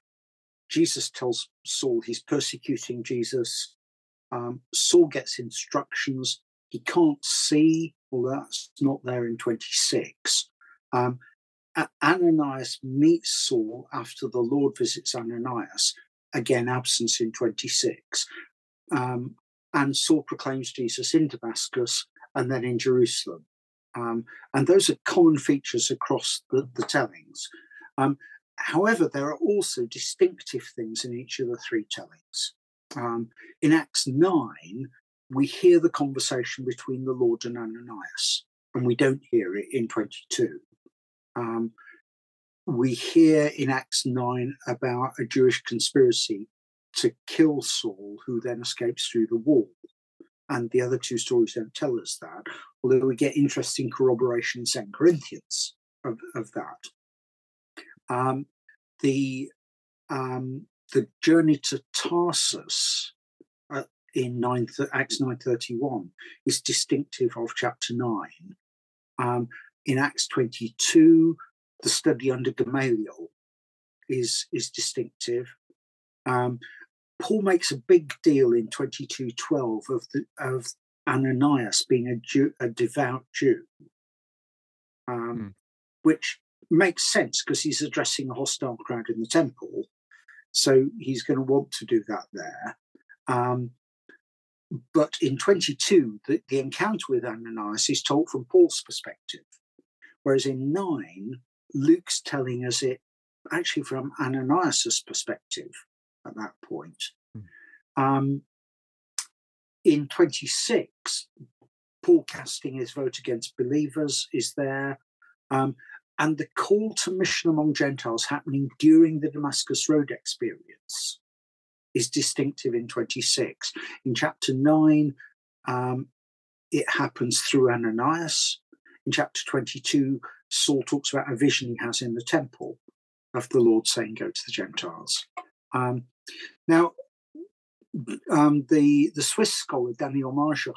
Jesus tells Saul he's persecuting Jesus. Um, Saul gets instructions. He can't see, although that's not there in 26. Um, Ananias meets Saul after the Lord visits Ananias, again, absence in 26. Um, and Saul proclaims Jesus in Damascus and then in Jerusalem. Um, and those are common features across the, the tellings. Um, however, there are also distinctive things in each of the three tellings. Um, in Acts 9, we hear the conversation between the Lord and Ananias, and we don't hear it in 22. Um, we hear in Acts 9 about a Jewish conspiracy to kill Saul, who then escapes through the wall. And the other two stories don't tell us that, although we get interesting corroboration in 2 Corinthians of, of that. Um, the um, the journey to Tarsus in 9, Acts 9.31 is distinctive of chapter 9. Um, in Acts 22, the study under Gamaliel is, is distinctive. Um, Paul makes a big deal in 22.12 of, the, of Ananias being a, Jew, a devout Jew, um, Mm. which makes sense because he's addressing a hostile crowd in the temple. So he's going to want to do that there. Um, but in 22, the, the encounter with Ananias is told from Paul's perspective, whereas in 9, Luke's telling us it actually from Ananias's perspective at that point. Mm. Um, in 26, Paul casting his vote against believers is there. Um, and the call to mission among Gentiles happening during the Damascus Road experience is distinctive in 26. In chapter 9, um, it happens through Ananias. In chapter 22, Saul talks about a vision he has in the temple of the Lord saying, Go to the Gentiles. Um, now, um, the, the Swiss scholar Daniel Marguerat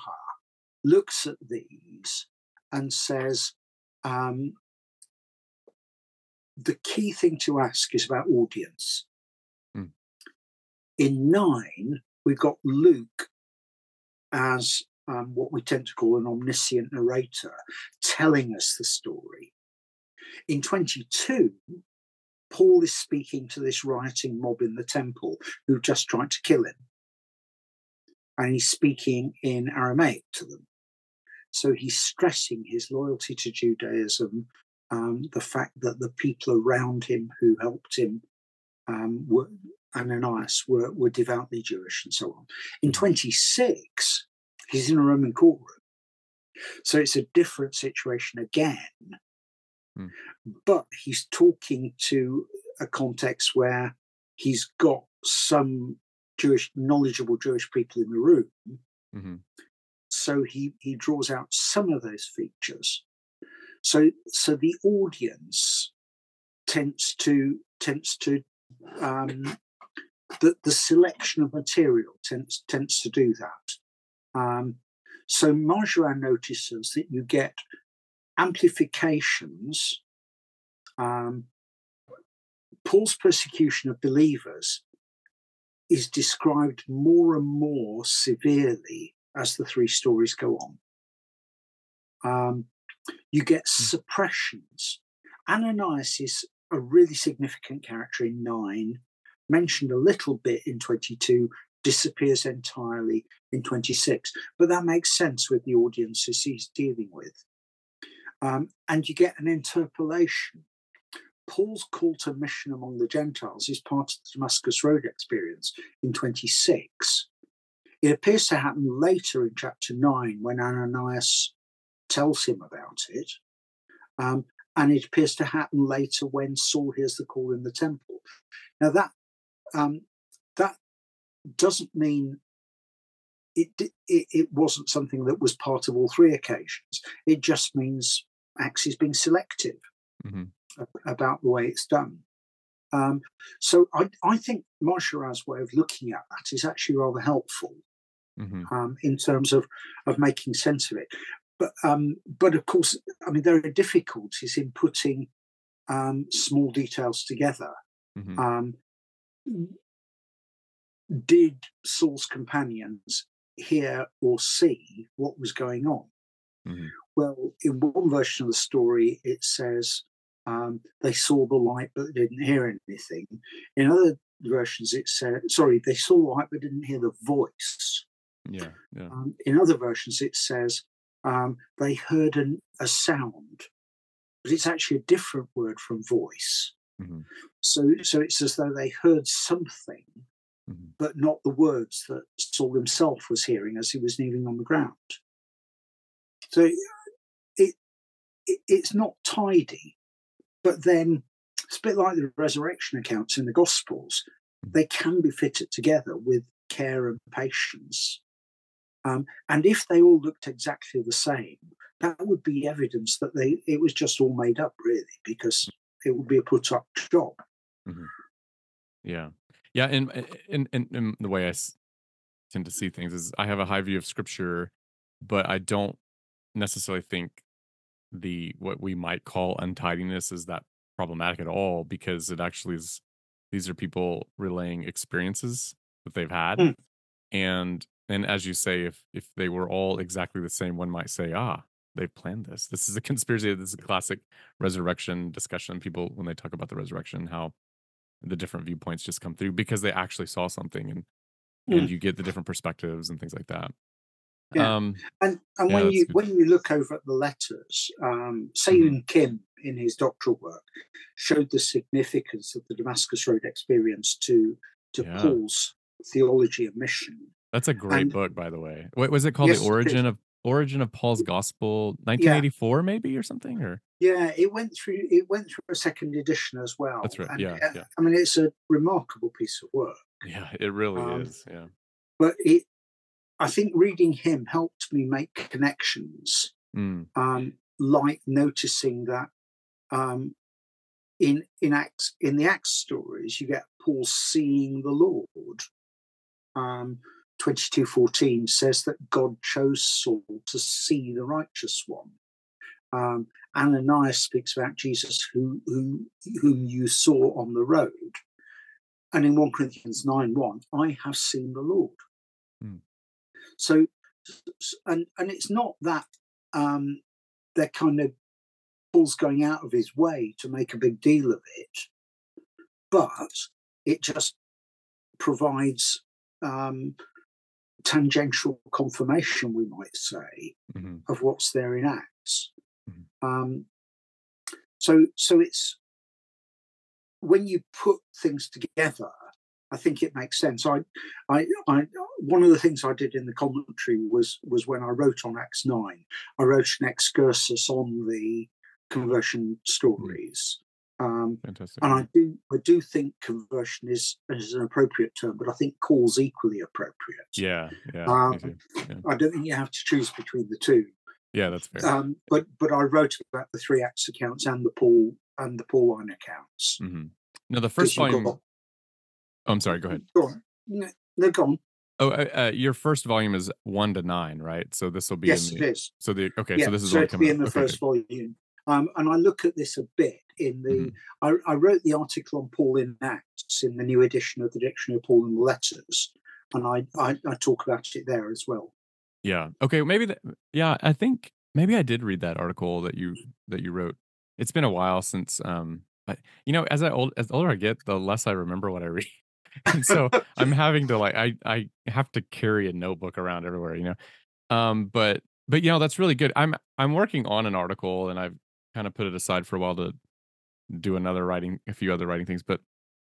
looks at these and says, um, the key thing to ask is about audience. In nine, we've got Luke as um, what we tend to call an omniscient narrator telling us the story. In 22, Paul is speaking to this rioting mob in the temple who just tried to kill him. And he's speaking in Aramaic to them. So he's stressing his loyalty to Judaism, um, the fact that the people around him who helped him um, were, Ananias were, were devoutly Jewish and so on. In hmm. 26, he's in a Roman courtroom. So it's a different situation again. Mm. But he's talking to a context where he's got some Jewish, knowledgeable Jewish people in the room. Mm-hmm. So he, he draws out some of those features. So so the audience tends to tends to um, the, the selection of material tends tends to do that. Um, so Marguerat notices that you get amplifications. Um, Paul's persecution of believers is described more and more severely as the three stories go on. Um, you get hmm. suppressions. Ananias is a really significant character in 9, mentioned a little bit in 22, disappears entirely in 26. But that makes sense with the audiences he's dealing with. Um, and you get an interpolation. Paul's call to mission among the Gentiles is part of the Damascus Road experience in 26. It appears to happen later in chapter 9 when Ananias tells him about it. Um, and it appears to happen later when Saul hears the call in the temple. Now that um, that doesn't mean it, it, it wasn't something that was part of all three occasions. It just means Acts is being selective mm-hmm. about the way it's done. Um, so I, I think Marguerat's way of looking at that is actually rather helpful mm-hmm. um, in terms of of making sense of it. But um, but of course, I mean there are difficulties in putting um, small details together. Mm-hmm. Did Saul's companions hear or see what was going on? Mm-hmm. Well, in one version of the story, it says um, they saw the light but didn't hear anything. In other versions, it said, sorry, they saw the light but didn't hear the voice. Yeah. yeah. Um, in other versions, it says um, they heard an, a sound, but it's actually a different word from voice. Mm-hmm. So, so it's as though they heard something, mm-hmm. but not the words that Saul himself was hearing as he was kneeling on the ground. So, it, it it's not tidy, but then it's a bit like the resurrection accounts in the Gospels. Mm-hmm. They can be fitted together with care and patience um, and if they all looked exactly the same, that would be evidence that they it was just all made up, really, because it would be a put up job. Mm-hmm. Yeah, yeah, and in, in, in the way I tend to see things is I have a high view of scripture, but I don't necessarily think the what we might call untidiness is that problematic at all because it actually is these are people relaying experiences that they've had mm. and and as you say, if if they were all exactly the same, one might say, ah, they've planned this. This is a conspiracy. This is a classic resurrection discussion. People when they talk about the resurrection, how the different viewpoints just come through because they actually saw something and Mm. and you get the different perspectives and things like that. Yeah. Um, And and Yeah, when you good. when you look over at the letters, um, Seyoon Kim in his doctoral work showed the significance of the Damascus Road experience to to Yeah. Paul's theology of mission. that's a great And- book, by the way. What was it called? Yes, the origin is. of origin of Paul's gospel, 1984, maybe or something, or Yeah, it went through it went through a second edition as well. That's right, And, yeah, uh, yeah. I mean, it's a remarkable piece of work. yeah, it really Um, is. Yeah. But it, I think reading him helped me make connections Mm, um, like noticing that um, in in acts in the Acts stories, you get Paul seeing the Lord. Um, Twenty two fourteen says that God chose Saul to see the righteous one. Um, Ananias speaks about Jesus, who, who whom you saw on the road, and in one Corinthians nine one, I have seen the Lord. Hmm. So, and and it's not that um, they're kind of Paul's going out of his way to make a big deal of it, but it just provides um, tangential confirmation, we might say, mhm. of what's there in Acts. Mhm. Um, so, so it's when you put things together, I think it makes sense. I, I, I, one of the things I did in the commentary was was when I wrote on Acts nine, I wrote an excursus on the conversion stories. Um, Fantastic. and I do, I do think conversion is is an appropriate term, but I think call's equally appropriate. yeah, yeah, um, too. I don't think you have to choose between the two. yeah, that's fair. Um, but but I wrote about the three Acts accounts and the Paul and the Paul Pauline accounts. hmm No, the first volume. got- Oh, I'm sorry. Go ahead. Go on. No, no, go on. Oh, uh, uh, your first volume is one to nine, right? So this will be Yes, in the. is. So the okay. yeah, so this is so it'll be in the Okay, first good. volume. Um, and I look at this a bit in the. Mhm. I, I wrote the article on Paul in Acts in the new edition of the Dictionary of Paul in the Letters, and I, I I talk about it there as well. Yeah. Okay. Maybe that. Yeah. I think maybe I did read that article that you that you wrote. It's been a while since. Um. I, you know, as I old as older I get, the less I remember what I read, and so I'm having to like I I have to carry a notebook around everywhere. You know. Um. But but you know that's really good. I'm I'm working on an article and I've kind of put it aside for a while to do another writing, a few other writing things, but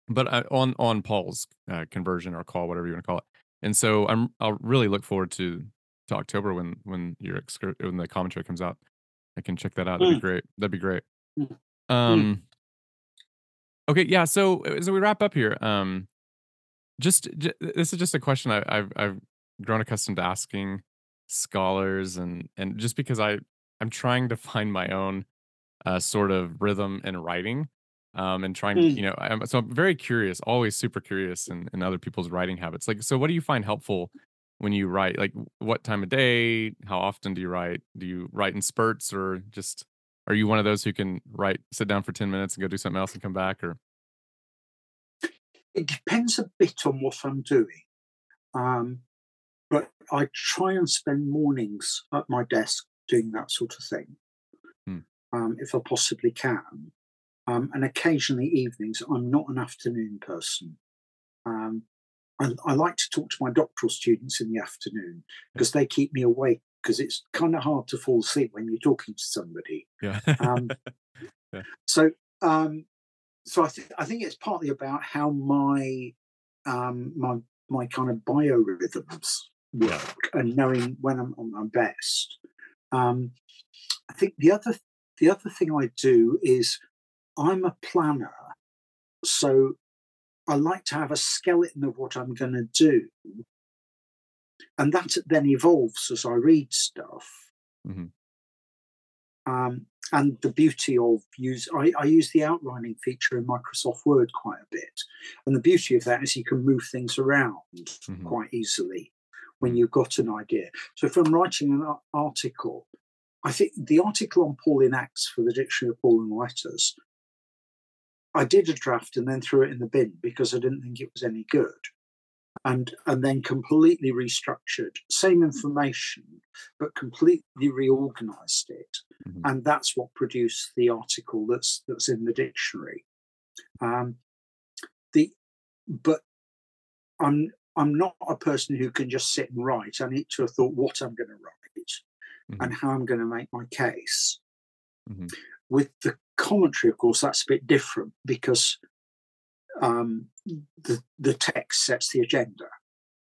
but I, on on Paul's uh, conversion or call, whatever you want to call it. And so I'm I'll really look forward to to October when when your excur- when the commentary comes out. I can check that out. That'd be Mm. great. That'd be great. Mm. Um. Okay. Yeah. So as we wrap up here, um, just j- this is just a question I, I've I've grown accustomed to asking scholars, and and just because I I'm trying to find my own uh, sort of rhythm in writing um, and trying to, you know I'm, so i'm very curious always super curious in, in other people's writing habits like so what do you find helpful when you write like what time of day how often do you write? Do you write in spurts or just are you one of those who can write sit down for 10 minutes and go do something else and come back or? It depends a bit on what I'm doing, um, but I try and spend mornings at my desk doing that sort of thing. Um, if I possibly can. Um, and occasionally evenings. I'm not an afternoon person. Um, I, I like to talk to my doctoral students in the afternoon because they keep me awake. Because it's kind of hard to fall asleep when you're talking to somebody. yeah Um, Yeah. So, um, so I think I think it's partly about how my um, my my kind of biorhythms Yeah. work and knowing when I'm on my best. Um, I think the other the other thing I do is I'm a planner, so I like to have a skeleton of what I'm going to do, and that then evolves as I read stuff. Mhm. Um, and the beauty of use, I, I use the outlining feature in Microsoft Word quite a bit, and the beauty of that is you can move things around Mhm. quite easily when you've got an idea. So if I'm writing an article, I think the article on Paul in Acts for the Dictionary of Pauline Letters, I did a draft and then threw it in the bin because I didn't think it was any good. And and then completely restructured, same information, but completely reorganized it. Mhm. And that's what produced the article that's that's in the dictionary. Um, the but I'm I'm not a person who can just sit and write. I need to have thought what I'm going to write mm-hmm. and how I'm going to make my case. Mm-hmm. With the commentary, of course, that's a bit different because um, the the text sets the agenda.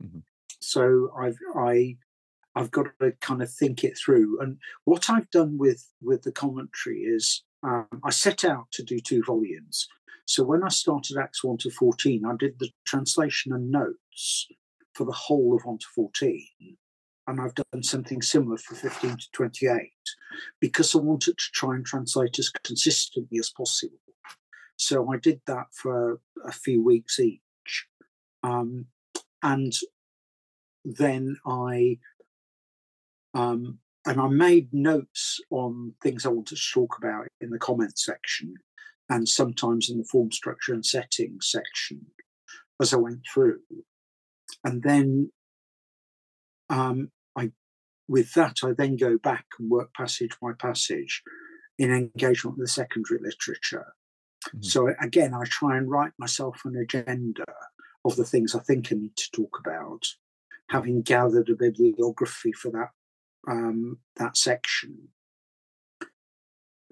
Mm-hmm. So I've I I've got to kind of think it through. And what I've done with with the commentary is um, I set out to do two volumes. So when I started Acts 1 to 14, I did the translation and notes for the whole of 1 to 14. And I've done something similar for 15 to 28 because I wanted to try and translate as consistently as possible. So I did that for a few weeks each. Um, and then I um, and I made notes on things I wanted to talk about in the comment section and sometimes in the form structure and setting section as I went through. And then um, I, with that, I then go back and work passage by passage in engagement with the secondary literature. Mm-hmm. So again, I try and write myself an agenda of the things I think I need to talk about, having gathered a bibliography for that um, that section.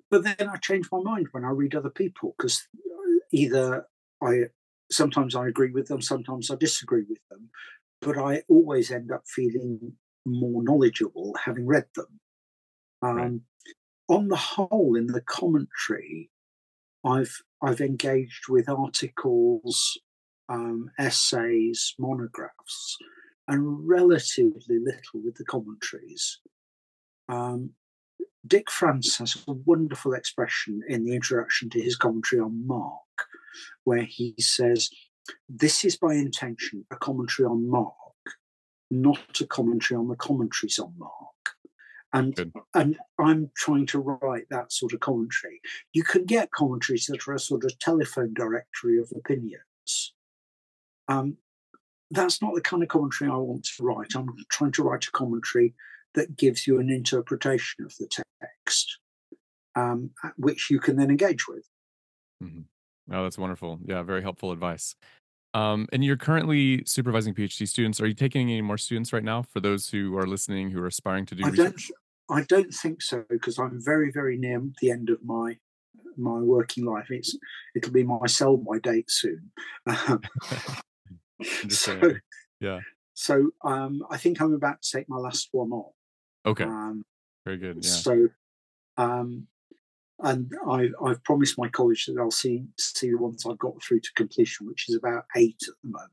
But then I change my mind when I read other people because either I sometimes I agree with them, sometimes I disagree with them, but I always end up feeling more knowledgeable having read them. Um, right. On the whole, in the commentary, I've I've engaged with articles, um, essays, monographs, and relatively little with the commentaries. Um, Dick France has a wonderful expression in the introduction to his commentary on Mark, where he says, This is by intention a commentary on Mark, not a commentary on the commentaries on Mark. And, and I'm trying to write that sort of commentary. You can get commentaries that are a sort of telephone directory of opinions. Um, that's not the kind of commentary I want to write. I'm trying to write a commentary that gives you an interpretation of the text, um, which you can then engage with. Mm-hmm. Oh, that's wonderful. Yeah, very helpful advice. Um, and you're currently supervising PhD students. Are you taking any more students right now for those who are listening who are aspiring to do I research? Don't, I don't think so because I'm very, very near the end of my my working life. It's it'll be my sell by date soon. Um, so yeah. So um, I think I'm about to take my last one on. Okay. Um, Very good. Yeah. So, um, and I, I've promised my college that I'll see see the ones I've got through to completion, which is about eight at the moment.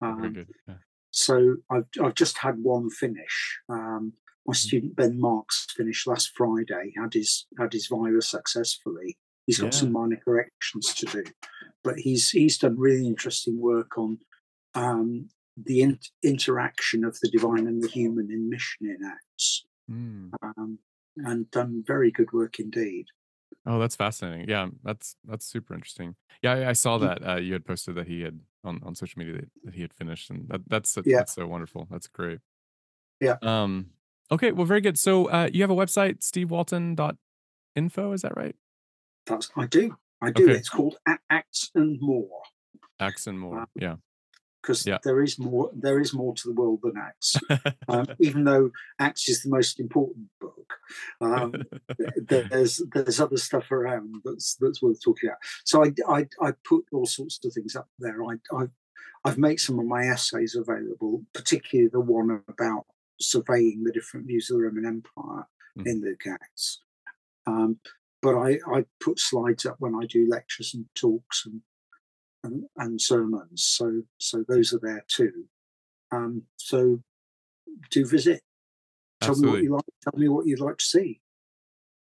Um, Yeah. So I've I've just had one finish. Um, my mm-hmm. student Ben Marks finished last Friday. Had his had his viva successfully. He's got yeah. some minor corrections to do, but he's he's done really interesting work on um, the in- interaction of the divine and the human in mission in Acts, mm. um, and done very good work indeed. Oh, that's fascinating. Yeah, that's that's super interesting. Yeah, I, I saw mm. that uh, you had posted that he had on, on social media that, that he had finished, and that, that's yeah. that's so wonderful. That's great. Yeah. Um. Okay. Well, very good. So, uh, you have a website, stevewalton.info. Is that right? That's I do. I do. Okay. It's called Acts and More. Acts and More. Um, yeah because yeah. there is more there is more to the world than Acts. um, even though Acts is the most important book, um, there's there's other stuff around that's that's worth talking about. So I, I, I put all sorts of things up there. I, I I've made some of my essays available, particularly the one about surveying the different views of the Roman Empire mm. in the Acts. Um, but I, I put slides up when I do lectures and talks and and, and sermons. So so those are there too. Um, so do visit. Tell absolutely. me what you like. Tell me what you'd like to see.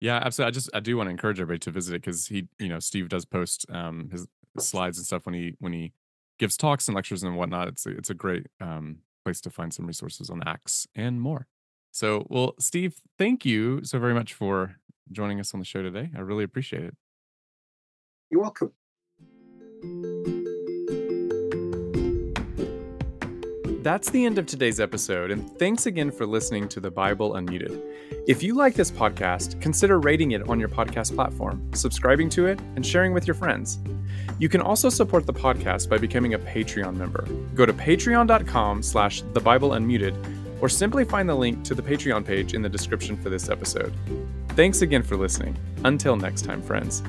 Yeah, absolutely. I just I do want to encourage everybody to visit it because he, you know, Steve does post um, his slides and stuff when he when he gives talks and lectures and whatnot. It's a, it's a great um, place to find some resources on Acts and more. So, well, Steve, thank you so very much for joining us on the show today. I really appreciate it. You're welcome. That's the end of today's episode, and thanks again for listening to the Bible Unmuted. If you like this podcast, consider rating it on your podcast platform, subscribing to it, and sharing with your friends. You can also support the podcast by becoming a Patreon member. Go to patreon.com slash the Bible Unmuted, or simply find the link to the Patreon page in the description for this episode. Thanks again for listening. Until next time, friends.